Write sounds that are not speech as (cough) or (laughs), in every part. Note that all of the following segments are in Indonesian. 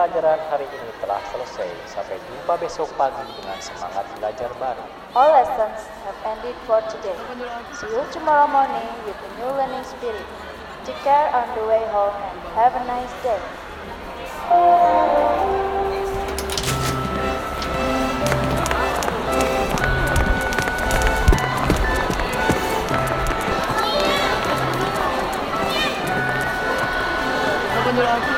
pelajaran hari ini telah selesai. Sampai jumpa besok pagi dengan semangat belajar baru. All lessons have ended for today. See you tomorrow morning with a new learning spirit. Take care on the way home and have a nice day. Hei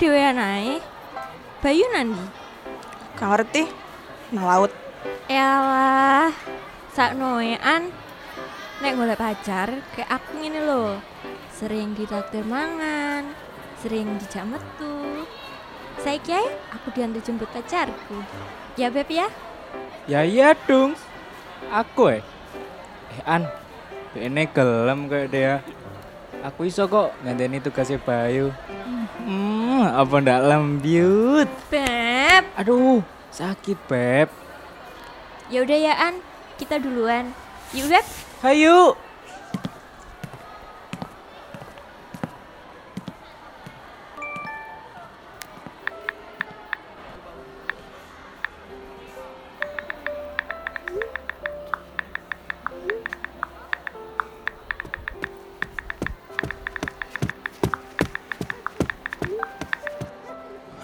dhewean ae? Bayu nandi? Gak ngerti. Nah laut. Elah, saknoe An. Nek golek pacar kayak aku ngene lho. Sering ditraktir mangan, sering dijak metu. Saiki aku diantar jemput pacarku. Ya Beb ya? Ya iya dong. Aku eh. Eh An, ini gelem kayak dia. Aku iso kok nganteni tugasnya Bayu. Apa ndak lembut? Beb. Aduh, sakit Beb. Ya udah ya An, kita duluan. Yuk Beb. Hayu.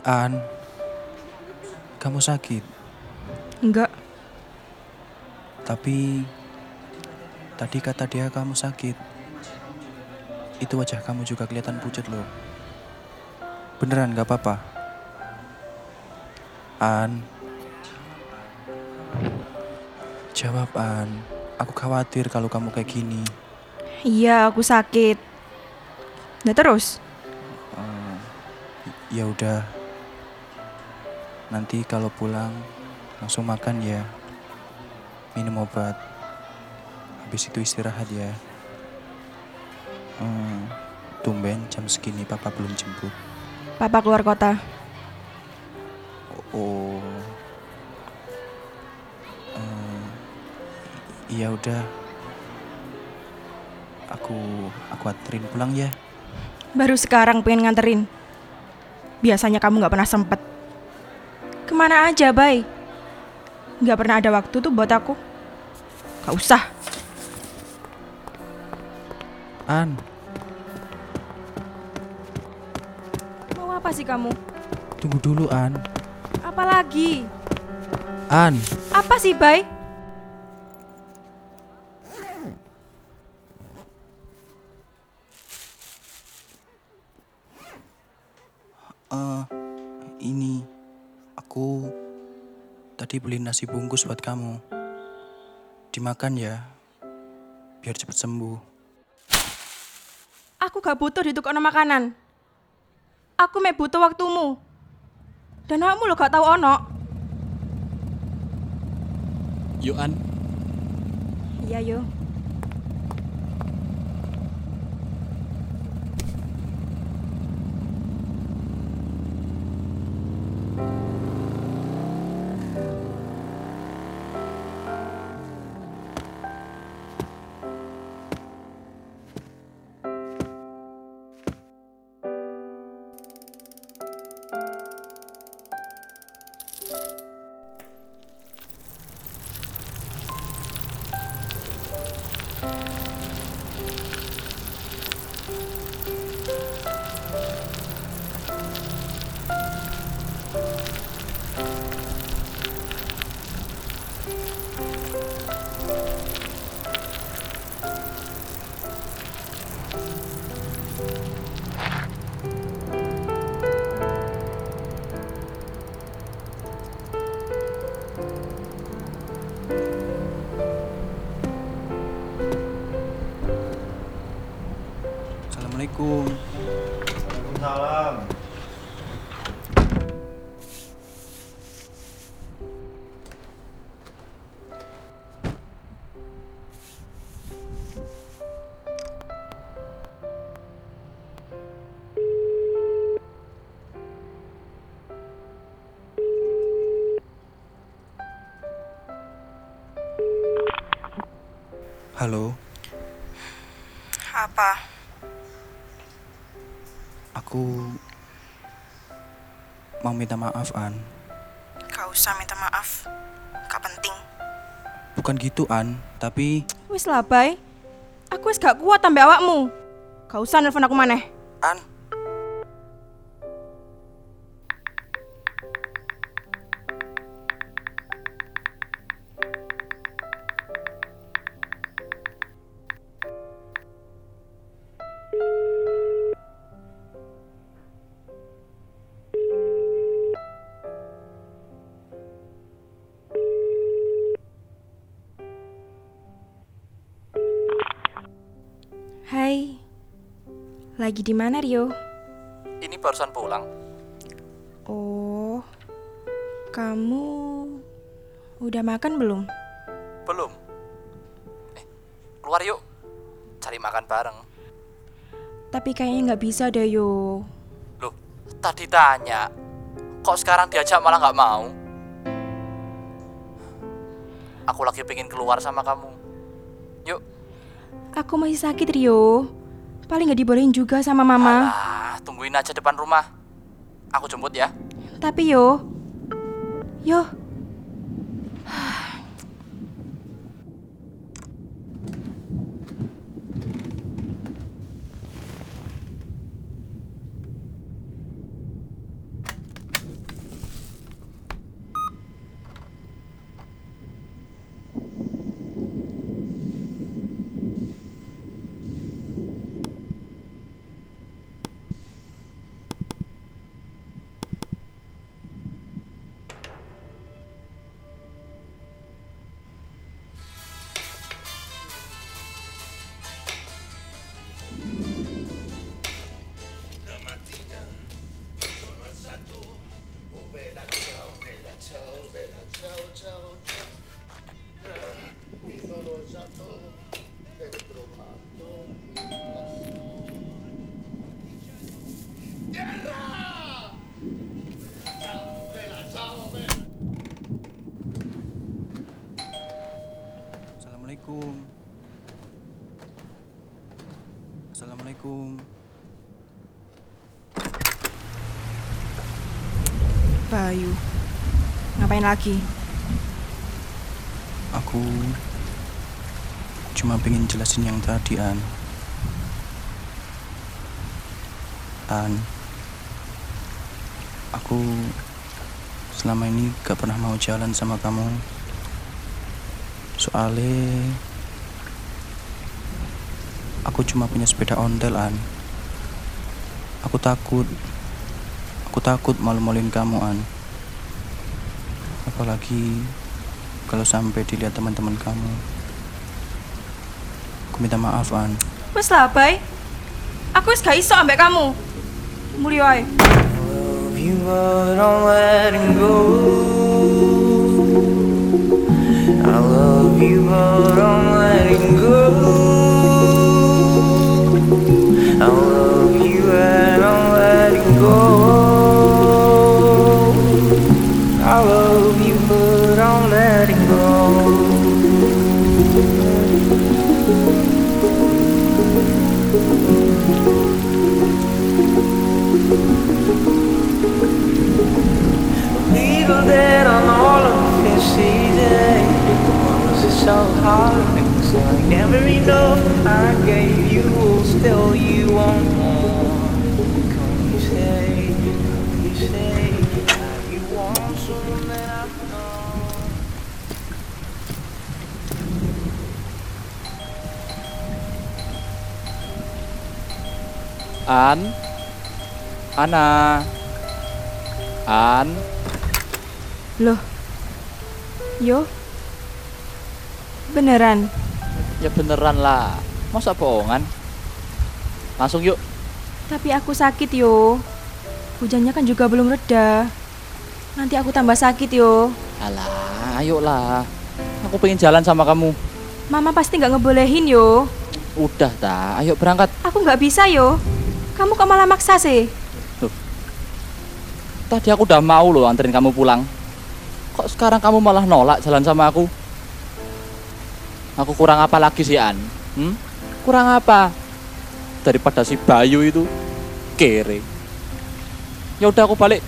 An, kamu sakit, Enggak. tapi tadi kata dia kamu sakit. Itu wajah kamu juga kelihatan pucat loh. Beneran gak apa-apa? An, jawab An. Aku khawatir kalau kamu kayak gini. Iya, aku sakit. Nah terus? Eh, ya udah. Nanti kalau pulang langsung makan ya. Minum obat. Habis itu istirahat ya. Hmm, tumben jam segini papa belum jemput. Papa keluar kota. Oh. Eh, iya udah. Aku aku anterin pulang ya. Baru sekarang pengen nganterin. Biasanya kamu nggak pernah sempet. Ke mana aja, Bay? Nggak pernah ada waktu tuh buat aku. Gak usah. An, Mau apa sih kamu? tunggu dulu An. Apa lagi? An. Apa sih, Bay? Eh, ini aku tadi beli nasi bungkus buat kamu. Dimakan ya, biar cepet sembuh. Aku gak butuh ditukar makanan. Aku me butuh waktumu. Dan kamu lo gak tahu ono. Yuk An, Iya yo. Assalamualaikum. Waalaikumsalam. Halo. Apa? Aku mau minta maaf, An. Gak usah minta maaf. Gak penting. Bukan gitu, An, tapi Wis lah, Bay. Aku wis gak kuat tambah awakmu. Gak usah nelfon aku maneh. An. Lagi di mana, Rio? Ini barusan pulang. Oh. Kamu udah makan belum? Belum. Eh, keluar yuk. Cari makan bareng. Tapi kayaknya nggak bisa deh, yo. Loh, tadi tanya. Kok sekarang diajak malah nggak mau? Aku lagi pengen keluar sama kamu. Yuk. Aku masih sakit, Rio. Paling nggak dibolehin juga sama mama. Ah, tungguin aja depan rumah. Aku jemput ya. Tapi yo. Yo. Bayu. Ngapain lagi? Aku cuma pengen jelasin yang tadi, An. An, aku selama ini gak pernah mau jalan sama kamu. Soalnya aku cuma punya sepeda ontel, An. Aku takut, aku takut malu-maluin kamu, An. Apalagi kalau sampai dilihat teman-teman kamu. Aku minta maaf, An. Wes lah, Bay. Aku wis gak iso ambek kamu. Mulio ae. love you, but I'm letting go. I love you, but I'm letting go. An? Ana? An? Loh. Yo. Beneran. Ya beneran lah. Masa bohongan? Langsung yuk. Tapi aku sakit yo. Hujannya kan juga belum reda. Nanti aku tambah sakit yo. Alah, ayolah. Aku pengen jalan sama kamu. Mama pasti nggak ngebolehin yo. Udah ta, ayo berangkat. Aku nggak bisa yo. Kamu kok malah maksa sih? Tadi aku udah mau loh anterin kamu pulang. Kok sekarang kamu malah nolak jalan sama aku? Aku kurang apa lagi sih An? Hmm? Kurang apa? Daripada si Bayu itu kere. Ya udah aku balik.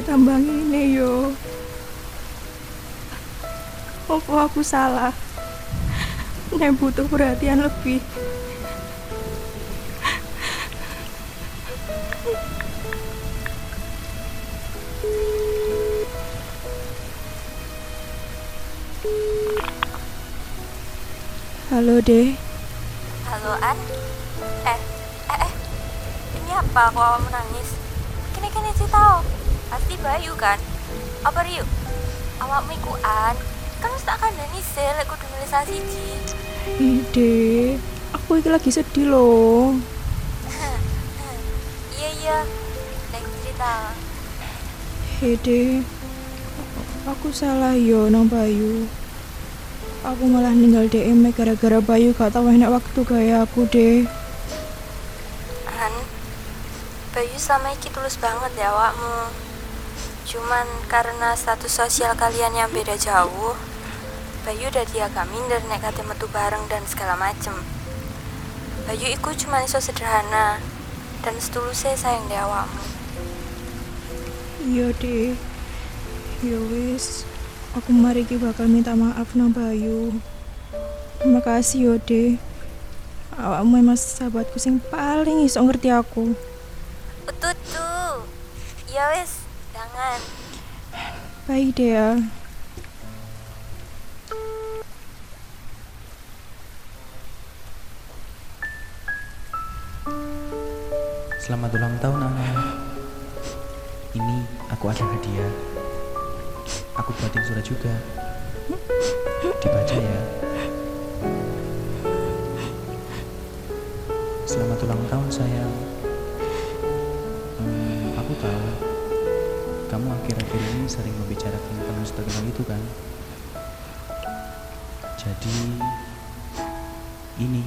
Tambah ini yo? Apa aku salah? Nek butuh perhatian lebih. Halo, Deh. Halo An. Eh, eh, eh. Ini apa kok menangis? Kini kini sih tahu. Bayu kan? Apa Rio? Awakmu iku An. Kan tak kandani sih lek kudu nulis siji. Ide, aku iki lagi sedih loh. (laughs) Iya iya. Lek cerita. Hede, aku salah yo nang Bayu. Aku malah ninggal DM gara-gara Bayu gak tau enak waktu gaya aku deh. Bayu sama iki tulus banget ya awakmu. Cuman karena status sosial kalian yang beda jauh, Bayu udah dia agak minder nek kate metu bareng dan segala macem. Bayu iku cuma iso sederhana dan setulusnya sayang di awakmu. Iya deh. Ya wis, aku mari ki bakal minta maaf nang Bayu. Terima kasih yo deh. Awakmu emang sahabatku sing paling iso ngerti aku. Ututu. Ya wis. Deh ya. Selamat ulang tahun, Ana. Ini aku ada hadiah. Aku buatin surat juga. Dibaca ya. Selamat ulang tahun, sayang. Akhir-akhir ini sering membicarakan penuh terkenal itu kan. Jadi ini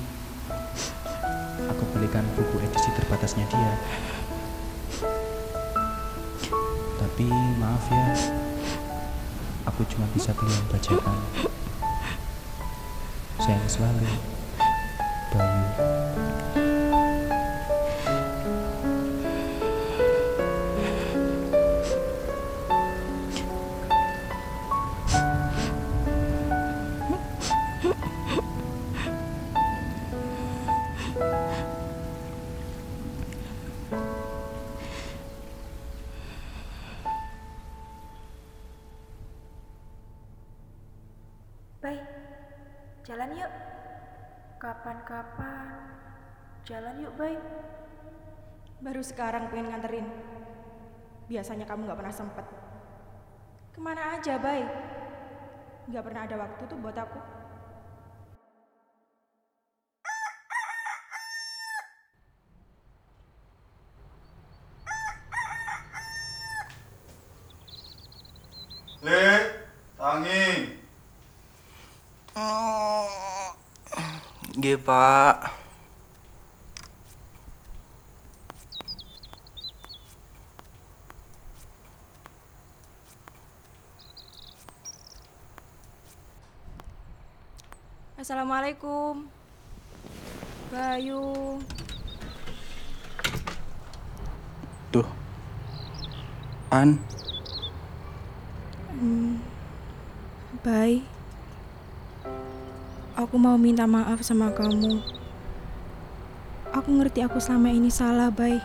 aku belikan buku edisi terbatasnya dia. Tapi maaf ya, aku cuma bisa beli yang bajakan. Sayang selalu, Bayu. Kapan-kapan jalan yuk, baik. Baru sekarang pengen nganterin. Biasanya kamu gak pernah sempet. Ke mana aja, Bay? Gak pernah ada waktu tuh buat aku. Pak. Assalamualaikum. Bayu. Duh. An, Hmm, Bay. Aku mau minta maaf sama kamu. Aku ngerti aku selama ini salah, Bay.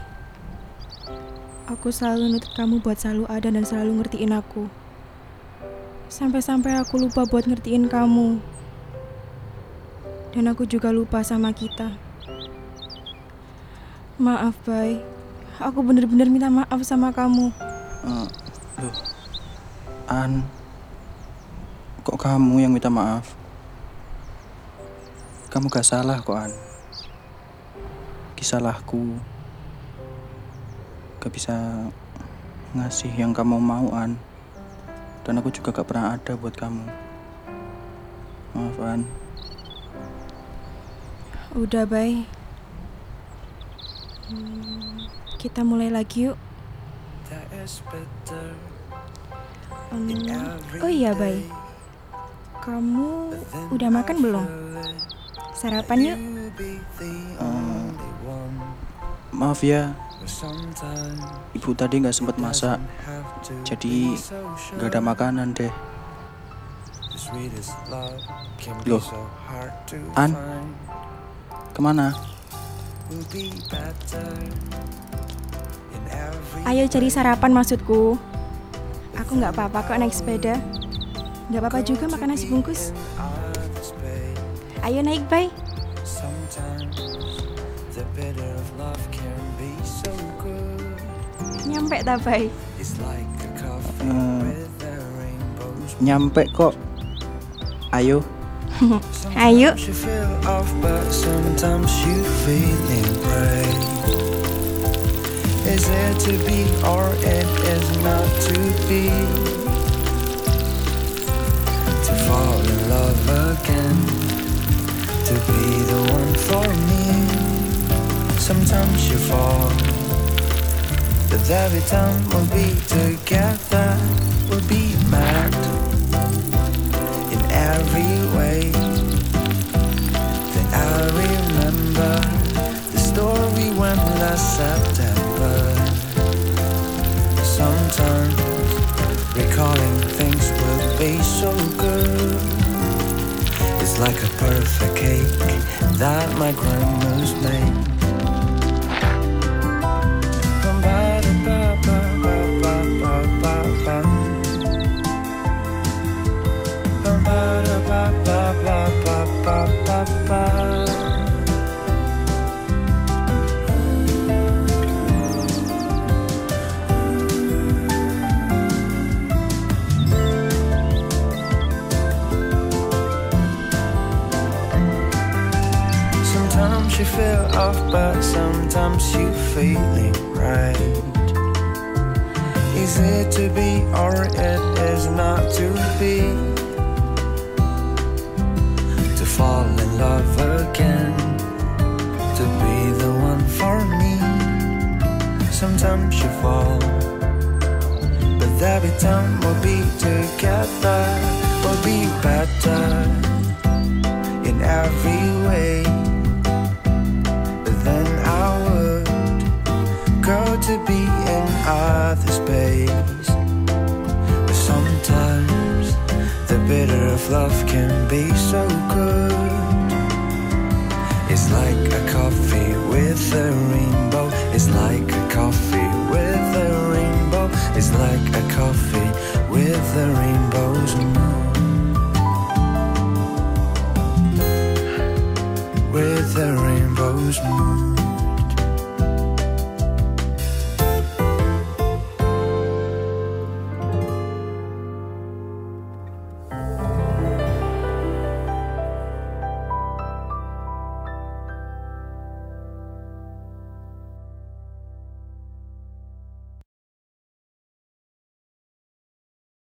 Aku selalu nuntut kamu buat selalu ada dan selalu ngertiin aku. Sampai-sampai aku lupa buat ngertiin kamu. Dan aku juga lupa sama kita. Maaf, Bay. Aku bener-bener minta maaf sama kamu. eh, loh. An, kok kamu yang minta maaf? Kamu gak salah kok, An. Kisalahku. Gak bisa ngasih yang kamu mau, An. Dan aku juga gak pernah ada buat kamu. Maaf, An. Udah, Bay. Hmm, kita mulai lagi yuk. Hmm, oh iya, Bay. Kamu udah makan belum? Sarapan yuk. Eh, maaf ya, ibu tadi nggak sempat masak, jadi nggak ada makanan deh. Loh, An, ke mana? Ayo cari sarapan maksudku. Aku nggak apa-apa kok naik sepeda. Nggak apa-apa juga makan nasi bungkus. Ayo naik, Bay. Nyampe tak, Bay? Eh, nyampe kok. Ayo. Ayo. You feel off, but sometimes you feeling right. Is it to be or it is not to be? To fall in love again, to be the one for me. Sometimes you fall, but every time we'll be together, we'll be mad in every way. Then I remember the story when last September. Sometimes recalling things will be so good. Like a perfect cake that my grandma's made. Fall, but every time we'll be together, we'll be better in every way. But then I would go to be in other space. But sometimes the bitter of love can be so good. It's like a coffee with a rainbow. It's like a coffee It's like a coffee with the rainbow's moon. With the rainbow's moon.